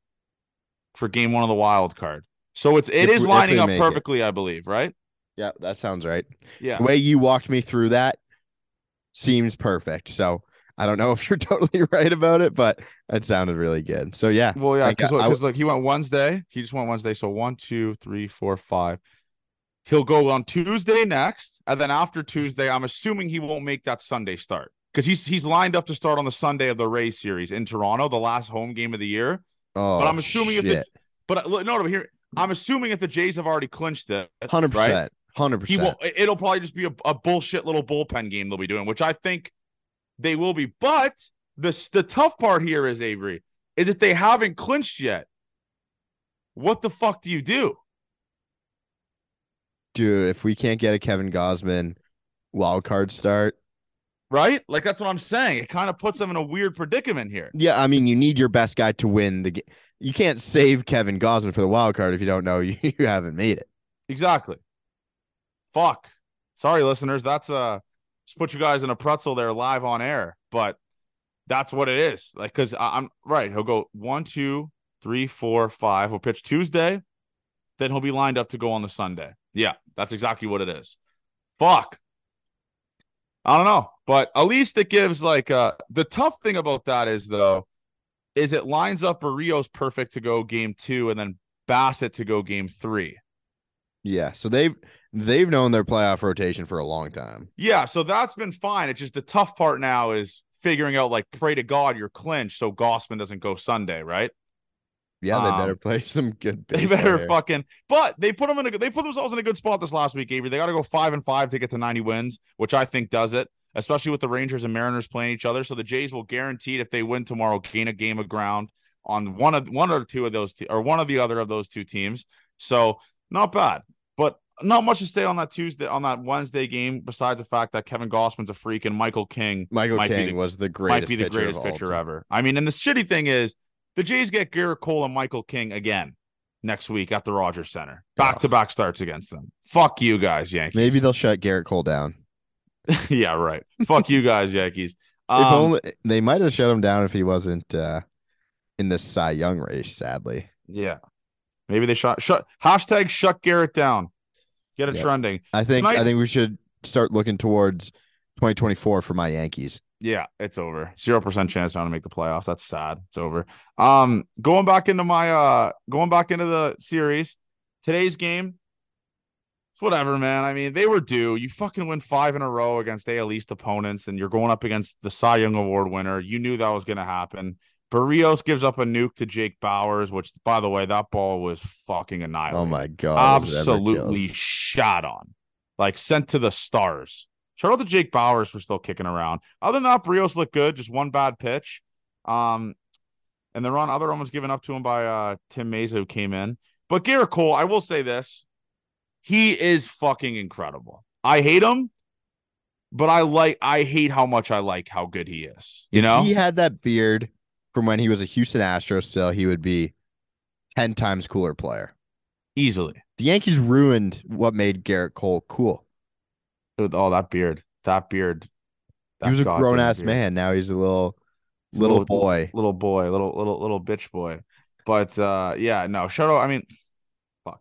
for game one of the wild card. So it's it if, is lining up perfectly, it. I believe, right? Yeah, that sounds right. Yeah. The way you walked me through that seems perfect. So I don't know *laughs* if you're totally right about it, but it sounded really good. So yeah. Well, yeah, because like he went Wednesday. He just went Wednesday. So one, two, three, four, five. He'll go on Tuesday next, and then after Tuesday, I'm assuming he won't make that Sunday start because he's he's lined up to start on the Sunday of the Rays series in Toronto, the last home game of the year. Oh, but I'm assuming shit. if the but uh, no, no, here I'm assuming if the Jays have already clinched it, hundred percent, hundred percent, he will. It'll probably just be a, a bullshit little bullpen game they'll be doing, which I think they will be. But the the tough part here is Avery is that they haven't clinched yet. What the fuck do you do? Dude, if we can't get a Kevin Gausman wild card start, right? Like that's what I'm saying. It kind of puts them in a weird predicament here. Yeah, I mean, you need your best guy to win the game. You can't save Kevin Gausman for the wild card if you don't know *laughs* you, you haven't made it. Exactly. Fuck. Sorry, listeners. That's uh just put you guys in a pretzel there live on air, but that's what it is. Like, cause I'm right. He'll go one, two, three, four, five. He'll pitch Tuesday, then he'll be lined up to go on the Sunday. Yeah, that's exactly what it is. Fuck. I don't know, but at least it gives like uh the tough thing about that is though, is it lines up Berrios perfect to go game two and then Bassitt to go game three. Yeah, so they've they've known their playoff rotation for a long time. Yeah, so that's been fine. It's just the tough part now is figuring out like pray to God you're clinched so Gausman doesn't go Sunday, right? Yeah, they um, better play *laughs* some good. They better fucking. But they put them in a. They put themselves in a good spot this last week, Avery. They got to go five and five to get to ninety wins, which I think does it. Especially with the Rangers and Mariners playing each other, so the Jays will guaranteed if they win tomorrow gain a game of ground on one of one or two of those te- or one of the other of those two teams. So not bad, not much to say on that Tuesday on that Wednesday game besides the fact that Kevin Gausman's a freak and Michael King. Michael King the, was the greatest. Might be the greatest pitcher ever. I mean, and the shitty thing is the Jays get Gerrit Cole and Michael King again next week at the Rogers Center. Back to back starts against them. Fuck you guys, Yankees. Maybe they'll shut Gerrit Cole down. *laughs* yeah, right. Fuck you guys, Yankees. *laughs* Um, if only they might have shut him down if he wasn't uh, in the Cy Young race. Sadly, yeah. Maybe they shut shut hashtag shut Gerrit down. Get it trending. I think Tonight, I think we should start looking towards 2024 for my Yankees. Yeah, it's over. Zero percent chance now to make the playoffs. That's sad. It's over. Um, going back into my uh, going back into the series. Today's game. It's whatever, man. I mean, they were due. You fucking win five in a row against AL East opponents, and you're going up against the Cy Young Award winner. You knew that was going to happen. Berrios gives up a nuke to Jake Bauers, which, by the way, that ball was fucking annihilated. Oh my god, absolutely shot on, like sent to the stars. Shout out to Jake Bauers for still kicking around. Other than that, Berrios looked good. Just one bad pitch. Um, and the run, other one was given up to him by uh Tim Mayza, who came in. But Gerrit Cole, I will say this: he is fucking incredible. I hate him, but I like. I hate how much I like how good he is. You know, he had that beard from when he was a Houston Astro. Still, he would be ten times cooler player. Easily, the Yankees ruined what made Gerrit Cole cool. With all that beard. That beard. he was a grown ass beard. man. Now he's a little little, Little- boy. little boy, little little little bitch boy. But uh yeah, no, shout out. I mean, fuck,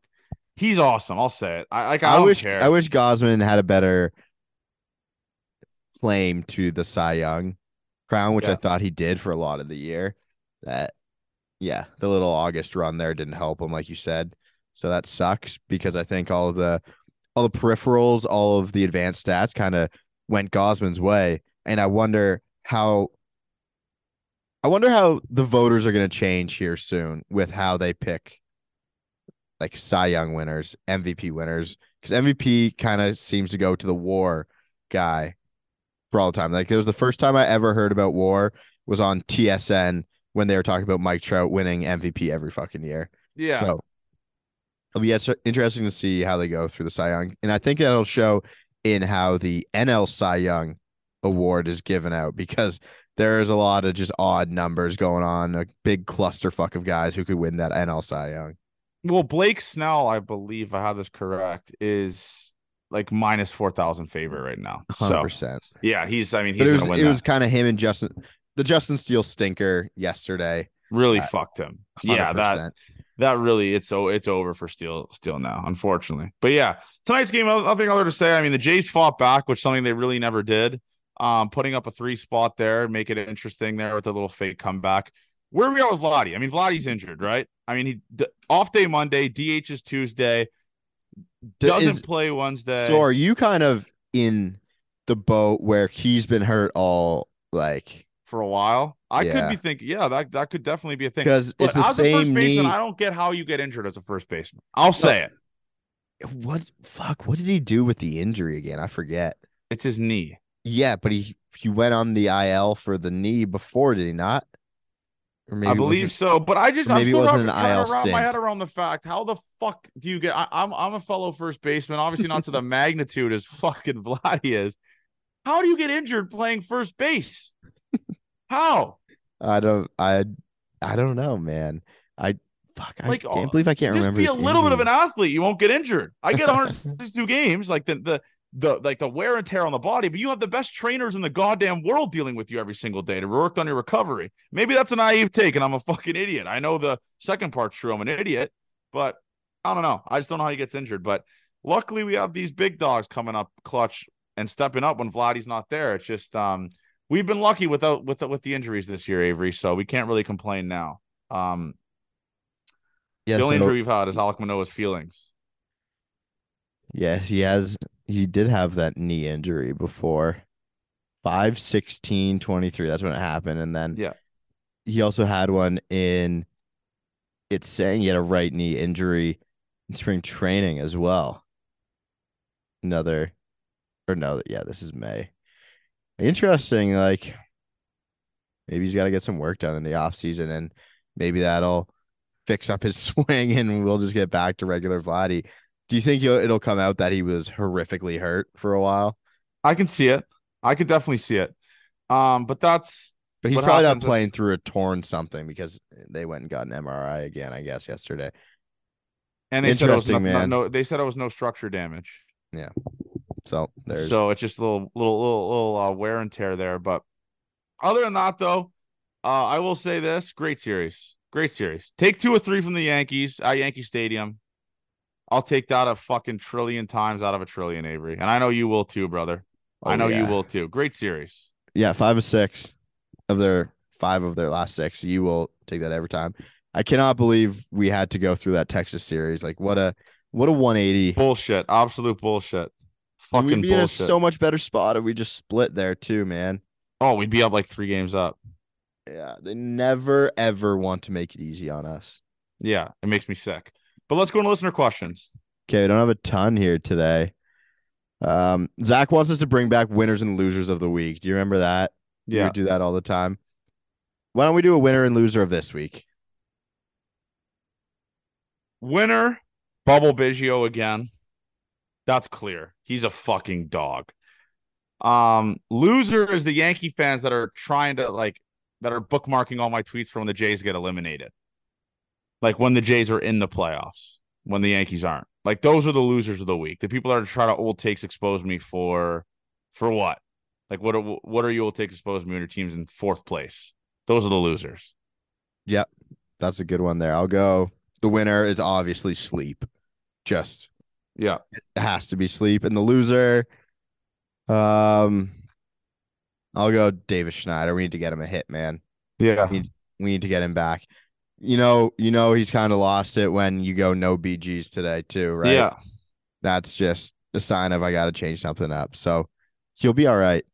he's awesome. I'll say it. I like. I, I, don't wish care. I wish Gausman had a better claim to the Cy Young crown, which I thought he did for a lot of the year. That yeah, the little August run there didn't help him, like you said. So that sucks because I think all of the all the peripherals, all of the advanced stats kind of went Gausman's way. And I wonder how I wonder how the voters are gonna change here soon with how they pick like Cy Young winners, MVP winners, because MVP kind of seems to go to the war guy for all the time. Like it was the first time I ever heard about war was on TSN when they were talking about Mike Trout winning MVP every fucking year. yeah, So it'll be interesting to see how they go through the Cy Young, and I think that'll show in how the NL Cy Young award is given out because there is a lot of just odd numbers going on, a big clusterfuck of guys who could win that NL Cy Young. Well, Blake Snell, I believe if I have this correct, is like minus four thousand favorite right now. Hundred So percent. yeah, he's. I mean, But he's it was it was kind of him and Justin, the Justin Steele stinker yesterday. really uh, fucked him. Yeah, 100%. that that really it's oh it's over for Steele Steele now, unfortunately. But yeah, tonight's game, nothing other to say. I mean, the Jays fought back, which is something they really never did. Um, putting up a three spot there, make it interesting there with a little fake comeback. Where are we at with Vladdy? I mean, Vladdy's injured, right? I mean, he d- off day Monday, DH is Tuesday, doesn't is- play Wednesday. so are you kind of in the boat where he's been hurt all like for a while. I could be thinking, yeah, that that could definitely be a thing. because it's the as a first same baseman, knee. I don't get how you get injured as a first baseman. I'll say it. What fuck? What did he do with the injury again? I forget. It's his knee. Yeah, but he he went on the IL for the knee before, did he not? I believe so, but I just I'm maybe it still wasn't not an IL to my head around the fact how the fuck do you get? I, I'm I'm a fellow first baseman, obviously not to the *laughs* magnitude as fucking Vladdy is. How do you get injured playing first base? How? I don't. I I don't know, man. I fuck. I Like, can't believe I can't Just remember. Just be a little bit of an athlete. You won't get injured. I get *laughs* 162 games, like the the the like the wear and tear on the body, but you have the best trainers in the goddamn world dealing with you every single day to work on your recovery. Maybe that's a naive take, and I'm a fucking idiot. I know the second part's true. I'm an idiot, but I don't know. I just don't know how he gets injured. But luckily, we have these big dogs coming up clutch and stepping up when Vladdy's not there. It's just um we've been lucky without with the, with the injuries this year, Avery. So we can't really complain now. Um, Yeah, the only so- injury we've had is Alek Manoah's feelings. Yeah, he has. He did have that knee injury before. 5 16 23 that's when it happened and then Yeah. he also had one in it's saying he had a right knee injury in spring training as well another or no yeah this is may interesting like maybe he's got to get some work done in the off season and maybe that'll fix up his *laughs* swing and we'll just get back to regular Vladdy. Do you think it'll come out that he was horrifically hurt for a while? I can see it. I could definitely see it. Um, but that's But he's probably not happens if- playing through a torn something because they went and got an MRI again, I guess, yesterday. and they said it was no, no, man. no they said it was no structure damage. Yeah. So there's So it's just a little little little little uh, wear and tear there. But other than that, though, uh, I will say this: great series, great series. Take two or three from the Yankees at Yankee Stadium. I'll take that a fucking trillion times out of a trillion, Avery, and I know you will too, brother. Oh, I Oh, know you will too. Great series. yeah, five of six of their five of their last six. You will take that every time. I cannot believe we had to go through that Texas series. Like what a what a 180. Bullshit. Absolute bullshit. Fucking we'd be in a bullshit. so much better spot if we just split there too, man. oh, we'd be up like three games up. Yeah, they never ever want to make it easy on us. Yeah, it makes me sick. But let's go into listener questions. Okay, we don't have a ton here today. Um, Zach wants us to bring back winners and losers of the week. Do you remember that? Yeah. would do that all the time. Why don't we do a winner and loser of this week? Winner, Bubble Biggio again. That's clear. He's a fucking dog. Um, loser is the Yankee fans that are trying to like that are bookmarking all my tweets from when the Jays get eliminated. Like when the Jays are in the playoffs, when the Yankees aren't. Like those are the losers of the week. The people that are trying to old takes expose me for for what? Like what are what are you will takes expose me when your team's in fourth place? Those are the losers. Yep. That's a good one there. I'll go. The winner is obviously sleep. Just Yeah. it has to be sleep. And the loser, um I'll go Davis Schneider. We need to get him a hit, man. Yeah. We need to get him back. You know, you know he's kind of lost it when you go no BGs today too, right? Yeah. That's just a sign of I got to change something up. So he'll be all right.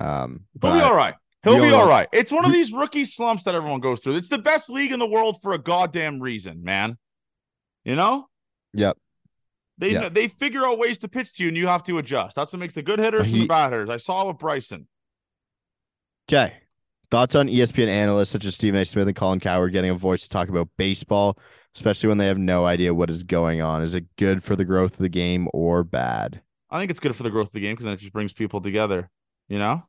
Um, He'll be all right. He'll be all- right. It's one of these rookie slumps that everyone goes through. It's the best league in the world for a goddamn reason, man. You know? Yep. They Yeah. they figure out ways to pitch to you and you have to adjust. That's what makes the good hitters from He- the bad hitters. I saw it with Bryson. Okay. Thoughts on ESPN analysts such as Stephen A. Smith and Colin Cowherd getting a voice to talk about baseball, especially when they have no idea what is going on? Is it good for the growth of the game or bad? I think it's good for the growth of the game because then it just brings people together. You know?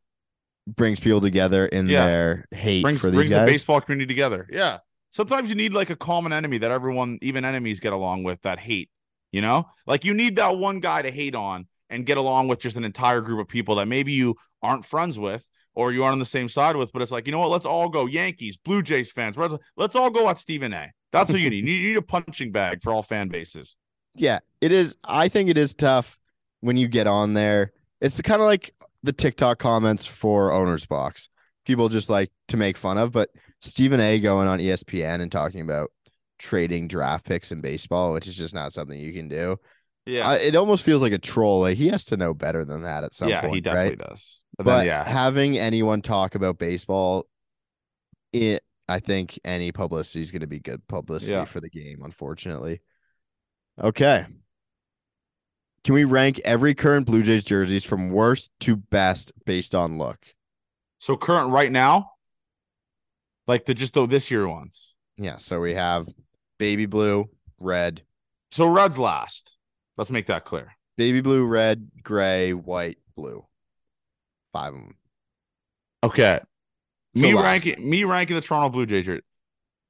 Brings people together in Yeah. their hate brings for these brings the baseball community together. Yeah. Sometimes you need like a common enemy that everyone, even enemies, get along with that hate. You know, like you need that one guy to hate on and get along with just an entire group of people that maybe you aren't friends with or you aren't on the same side with. But it's like you know what? Let's all go Yankees, Blue Jays fans. Let's all go at Stephen A. That's what you need. You need a punching bag for all fan bases. yeah, it is. I think it is tough when you get on there. It's kind of like the TikTok comments for Owner's Box. People just like to make fun of, but Stephen A. going on ESPN and talking about trading draft picks in baseball, which is just not something you can do. Yeah, it almost feels like a troll. Like he has to know better than that at some yeah, point. Yeah, he definitely right? does. But, But then, yeah, having anyone talk about baseball, it I think any publicity is going to be good publicity Yeah. for the game. Unfortunately. Okay. Can we rank every current Blue Jays jerseys from worst to best based on look? so current right now, like the just the this year ones. Yeah. So we have baby blue, red, So Reds last. Let's make that clear. baby blue, red, gray, white, blue. Five of them. Okay. Me last. ranking me ranking the Toronto Blue Jays. here.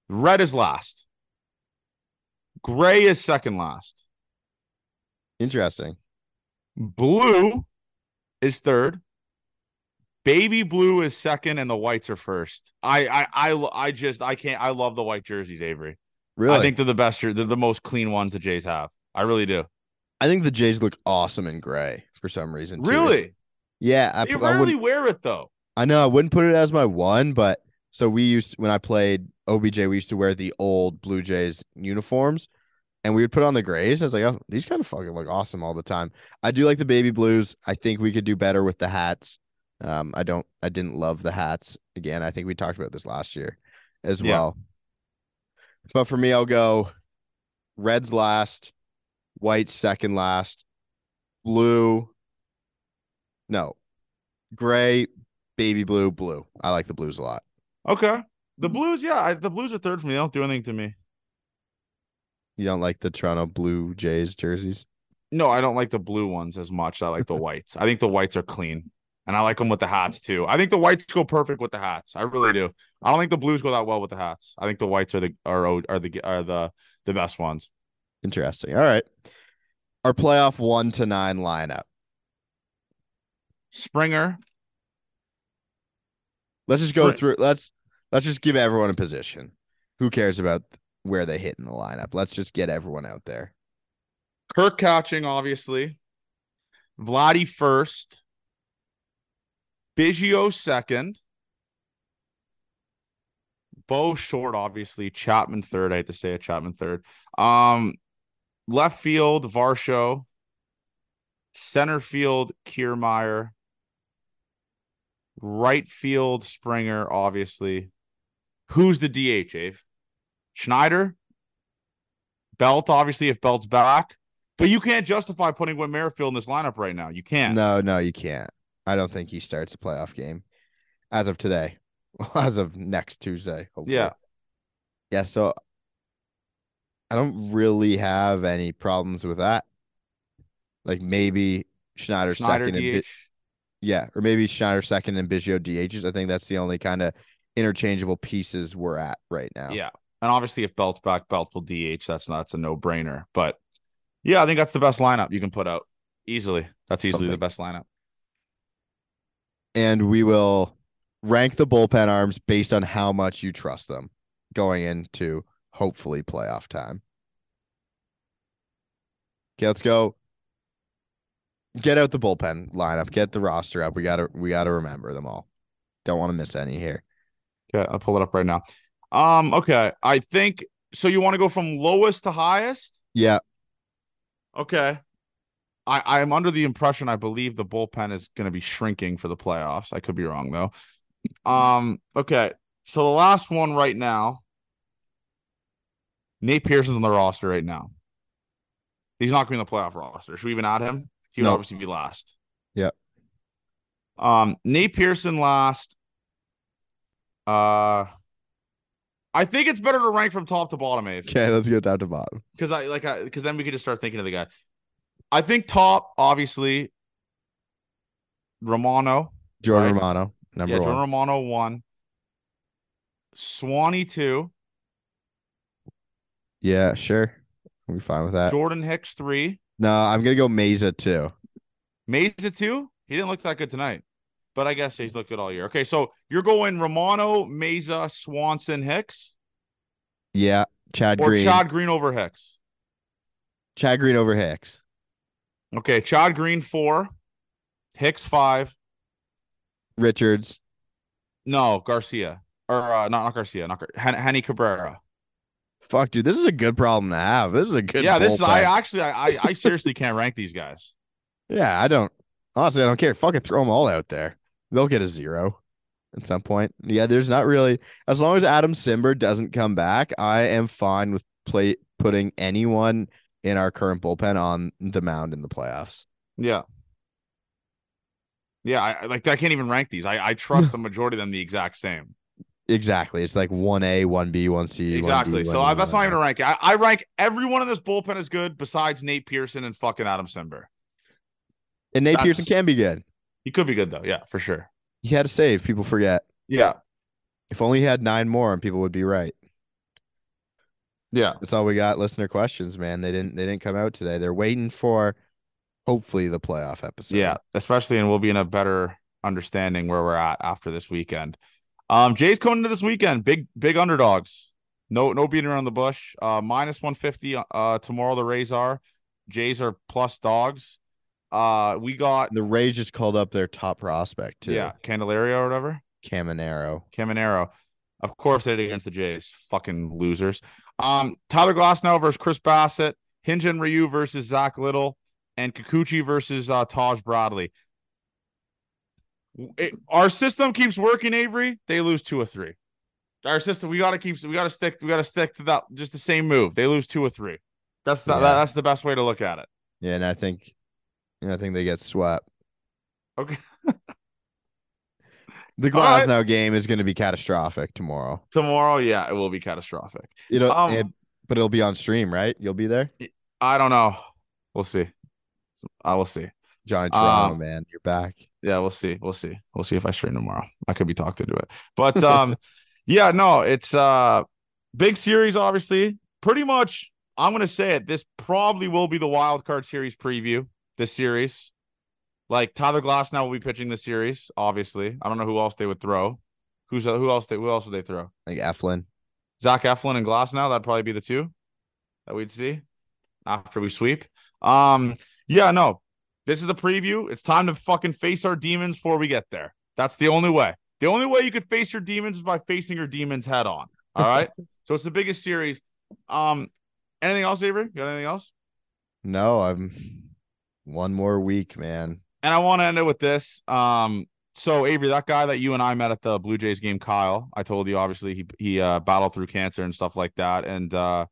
Red is last. Gray is second last. Interesting. Blue is third. Baby blue is second, and the whites are first. I I I I just I can't. I love the white jerseys, Avery. Really? I think they're the best. They're the most clean ones the Jays have. I really do. I think the Jays look awesome in gray for some reason. too. It's- Really, Yeah. I, they pu- I wear it though. I know I wouldn't put it as my one, but so we used when I played OBJ, we used to wear the old Blue Jays uniforms and we would put on the grays. I was like, oh, these kind of fucking look awesome all the time. I do like the baby blues. I think we could do better with the hats. Um, I don't I didn't love the hats. Again, I think we talked about this last year as Yeah. well. But for me, I'll go reds last, white second last, blue. No, gray, baby blue, blue. I like the blues a lot. Okay, the hmm. Blues. Yeah, I, the Blues are third for me. They don't do anything to me. You don't like the Toronto Blue Jays jerseys? No, I don't like the blue ones as much. I like the *laughs* whites. I think the whites are clean, and I like them with the hats too. I think the whites go perfect with the hats. I really do. I don't think the blues go that well with the hats. I think the whites are the are are the are the the best ones. Interesting. All right. Our playoff one to nine lineup. Springer, Let's just go Right. through. Let's let's just give everyone a position. Who cares about where they hit in the lineup? Let's just get everyone out there. Kirk catching, obviously. Vladdy first. Biggio second. Bo short, obviously. Chapman third. I hate to say it, Chapman third. Um, left field, Varsho. Center field, Kiermaier. Right field, Springer, obviously. Who's the DH, Ave? Schneider? Belt, obviously, if Belt's back. But you can't justify putting Whit Merrifield in this lineup right now. You can't. No, no, you can't. I don't think he starts a playoff game as of today. *laughs* As of next Tuesday. Hopefully. Yeah. Yeah. So I don't really have any problems with that. Like maybe Schneider, Schneider second DH. Bi- yeah, or maybe Schneider second and Biggio DHs. I think that's the only kind of interchangeable pieces we're at right now. Yeah. And obviously, if Belt's back, Belt will DH. That's not that's a no brainer. But yeah, I think that's the best lineup you can put out easily. That's easily the best lineup. and we will rank the bullpen arms based on how much you trust them going into hopefully playoff time. Okay, let's go. Get out the bullpen lineup. Get the roster up. We gotta we gotta remember them all. Don't want to miss any here. Okay, I'll pull it up right now. Um, okay. I think so. You want to go from lowest to highest? Yeah. Okay. I, I'm under the impression I believe the bullpen is going to be shrinking for the playoffs. I could be wrong though. Um, okay. So the last one right now, Nate Pearson's on the roster right now. He's not going to be in the playoff roster. Should we even add him? He would No. obviously be last. Yeah. Um, Nate Pearson last. Uh, I think it's better to rank from top to bottom, Abe Okay, let's go down to bottom. because I like I because then we could just start thinking of the guy. I think top, obviously, Romano. Jordan Right. Romano, number yeah, one. Jordan Romano one. Swanee two. Yeah, sure. We'll be fine with that. Jordan Hicks three. No, I'm gonna go Mayza too. Mayza too? He didn't look that good tonight, but I guess he's looked good all year. Okay, so you're going Romano, Mayza, Swanson, Hicks, Yeah, Chad Green or Green. Chad Green over Hicks. Chad Green over Hicks. Okay, Chad Green four, Hicks five. Richards. No, Garcia or uh, not not Garcia, not Gar- Hen- Henny Cabrera. Fuck, dude, this is a good problem to have. This is a good. yeah, this is I actually I I, seriously can't rank these guys. *laughs* Yeah, I don't. Honestly, I don't care. Fucking throw them all out there. They'll get a zero at some point. Yeah, there's not really. As long as Adam Cimber doesn't come back, I am fine with play putting anyone in our current bullpen on the mound in the playoffs. Yeah. Yeah, I I- like I can't even rank these. I I trust *laughs* the majority of them the exact same. Exactly. It's like one A, one B, one C. Exactly. So I, that's not even a rank. I, I rank everyone in this bullpen as good besides Nate Pearson and fucking Adam Cimber. And Nate Pearson can be good. He could be good though. Yeah, for sure. He had a save. People forget. Yeah. If only he had nine more, and people would be right. Yeah. That's all we got. Listener questions, man. They didn't. They didn't come out today. They're waiting for, hopefully, the playoff episode. Yeah. Especially and we'll be in a better understanding where we're at after this weekend. Um, Jay's coming into this weekend. Big, big underdogs. No, no beating around the bush. Uh minus 150 uh tomorrow the Rays are. Jays are plus dogs. Uh we got The Rays just called up their top prospect too. yeah, Candelario or whatever. Caminero. Caminero. Of course, they did against the Jays. Fucking losers. Um, Tyler Glasnow versus Chris Bassitt, Hinge Ryu versus Zack Littell, and Kikuchi versus uh, Taj Bradley. It- our system keeps working, Avery. They lose two or three. Our system, we gotta keep, we gotta stick, we gotta stick to that. Just the same move. They lose two or three. That's the Yeah. that, that's the best way to look at it. Yeah, and I think, and I think they get swept. Okay. *laughs* The All right. Glasnow game is going to be catastrophic tomorrow. Tomorrow, yeah, it will be catastrophic. You know, Um, and- but it'll be on stream, right? You'll be there, I don't know. We'll see. I will see. Johnny Toronto, Um, man. You're back. Yeah, we'll see. We'll see. We'll see if I stream tomorrow. I could be talked into it. But *laughs* um yeah, no, it's uh big series, obviously. Pretty much, I'm gonna say it. This probably will be the wild card series preview, this series. Like Tyler Glasnow will be pitching the series, obviously. I don't know who else they would throw. Who's who else they who else would they throw? Like Eflin. Zach Eflin and Glass now, that'd probably be the two that we'd see after we sweep. Um, yeah, no, this is the preview. It's time to fucking face our demons before we get there. That's the only way. The only way you could face your demons is by facing your demons head on. All right. *laughs* so it's the biggest series. Um, anything else, Avery? You got anything else? No, I'm one more week, man. And I want to end it with this. Um, so Avery, that guy that you and I met at the Blue Jays game, Kyle, I told you obviously he he uh, battled through cancer and stuff like that, and uh,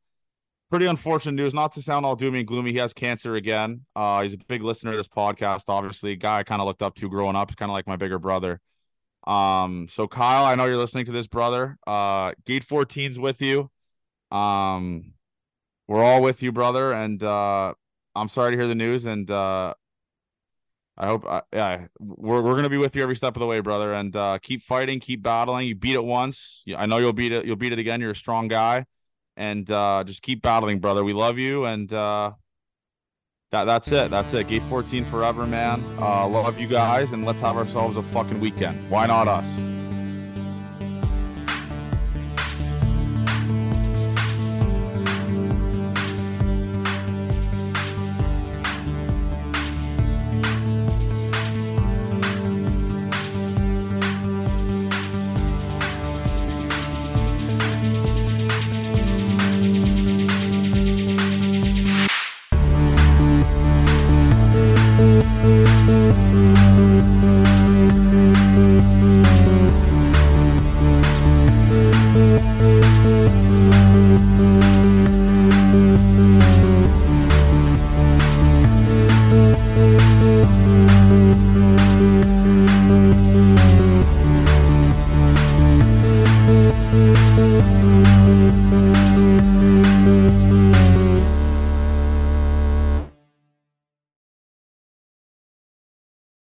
pretty unfortunate news. Not to sound all doomy and gloomy, he has cancer again. Uh, he's a big listener to this podcast. Obviously, guy I kind of looked up to growing up. He's kind of like my bigger brother. Um, so Kyle, I know you're listening to this, brother. Uh, Gate 14's with you. Um, we're all with you, brother, and uh, I'm sorry to hear the news, and uh. I hope, uh, yeah, we're we're gonna be with you every step of the way, brother, and uh, keep fighting, keep battling. You beat it once, I know you'll beat it. You'll beat it again. You're a strong guy, and uh, just keep battling, brother. We love you, and uh, that that's it. That's it. Gate 14 forever, man. Uh, love you guys, and let's have ourselves a fucking weekend. Why not us?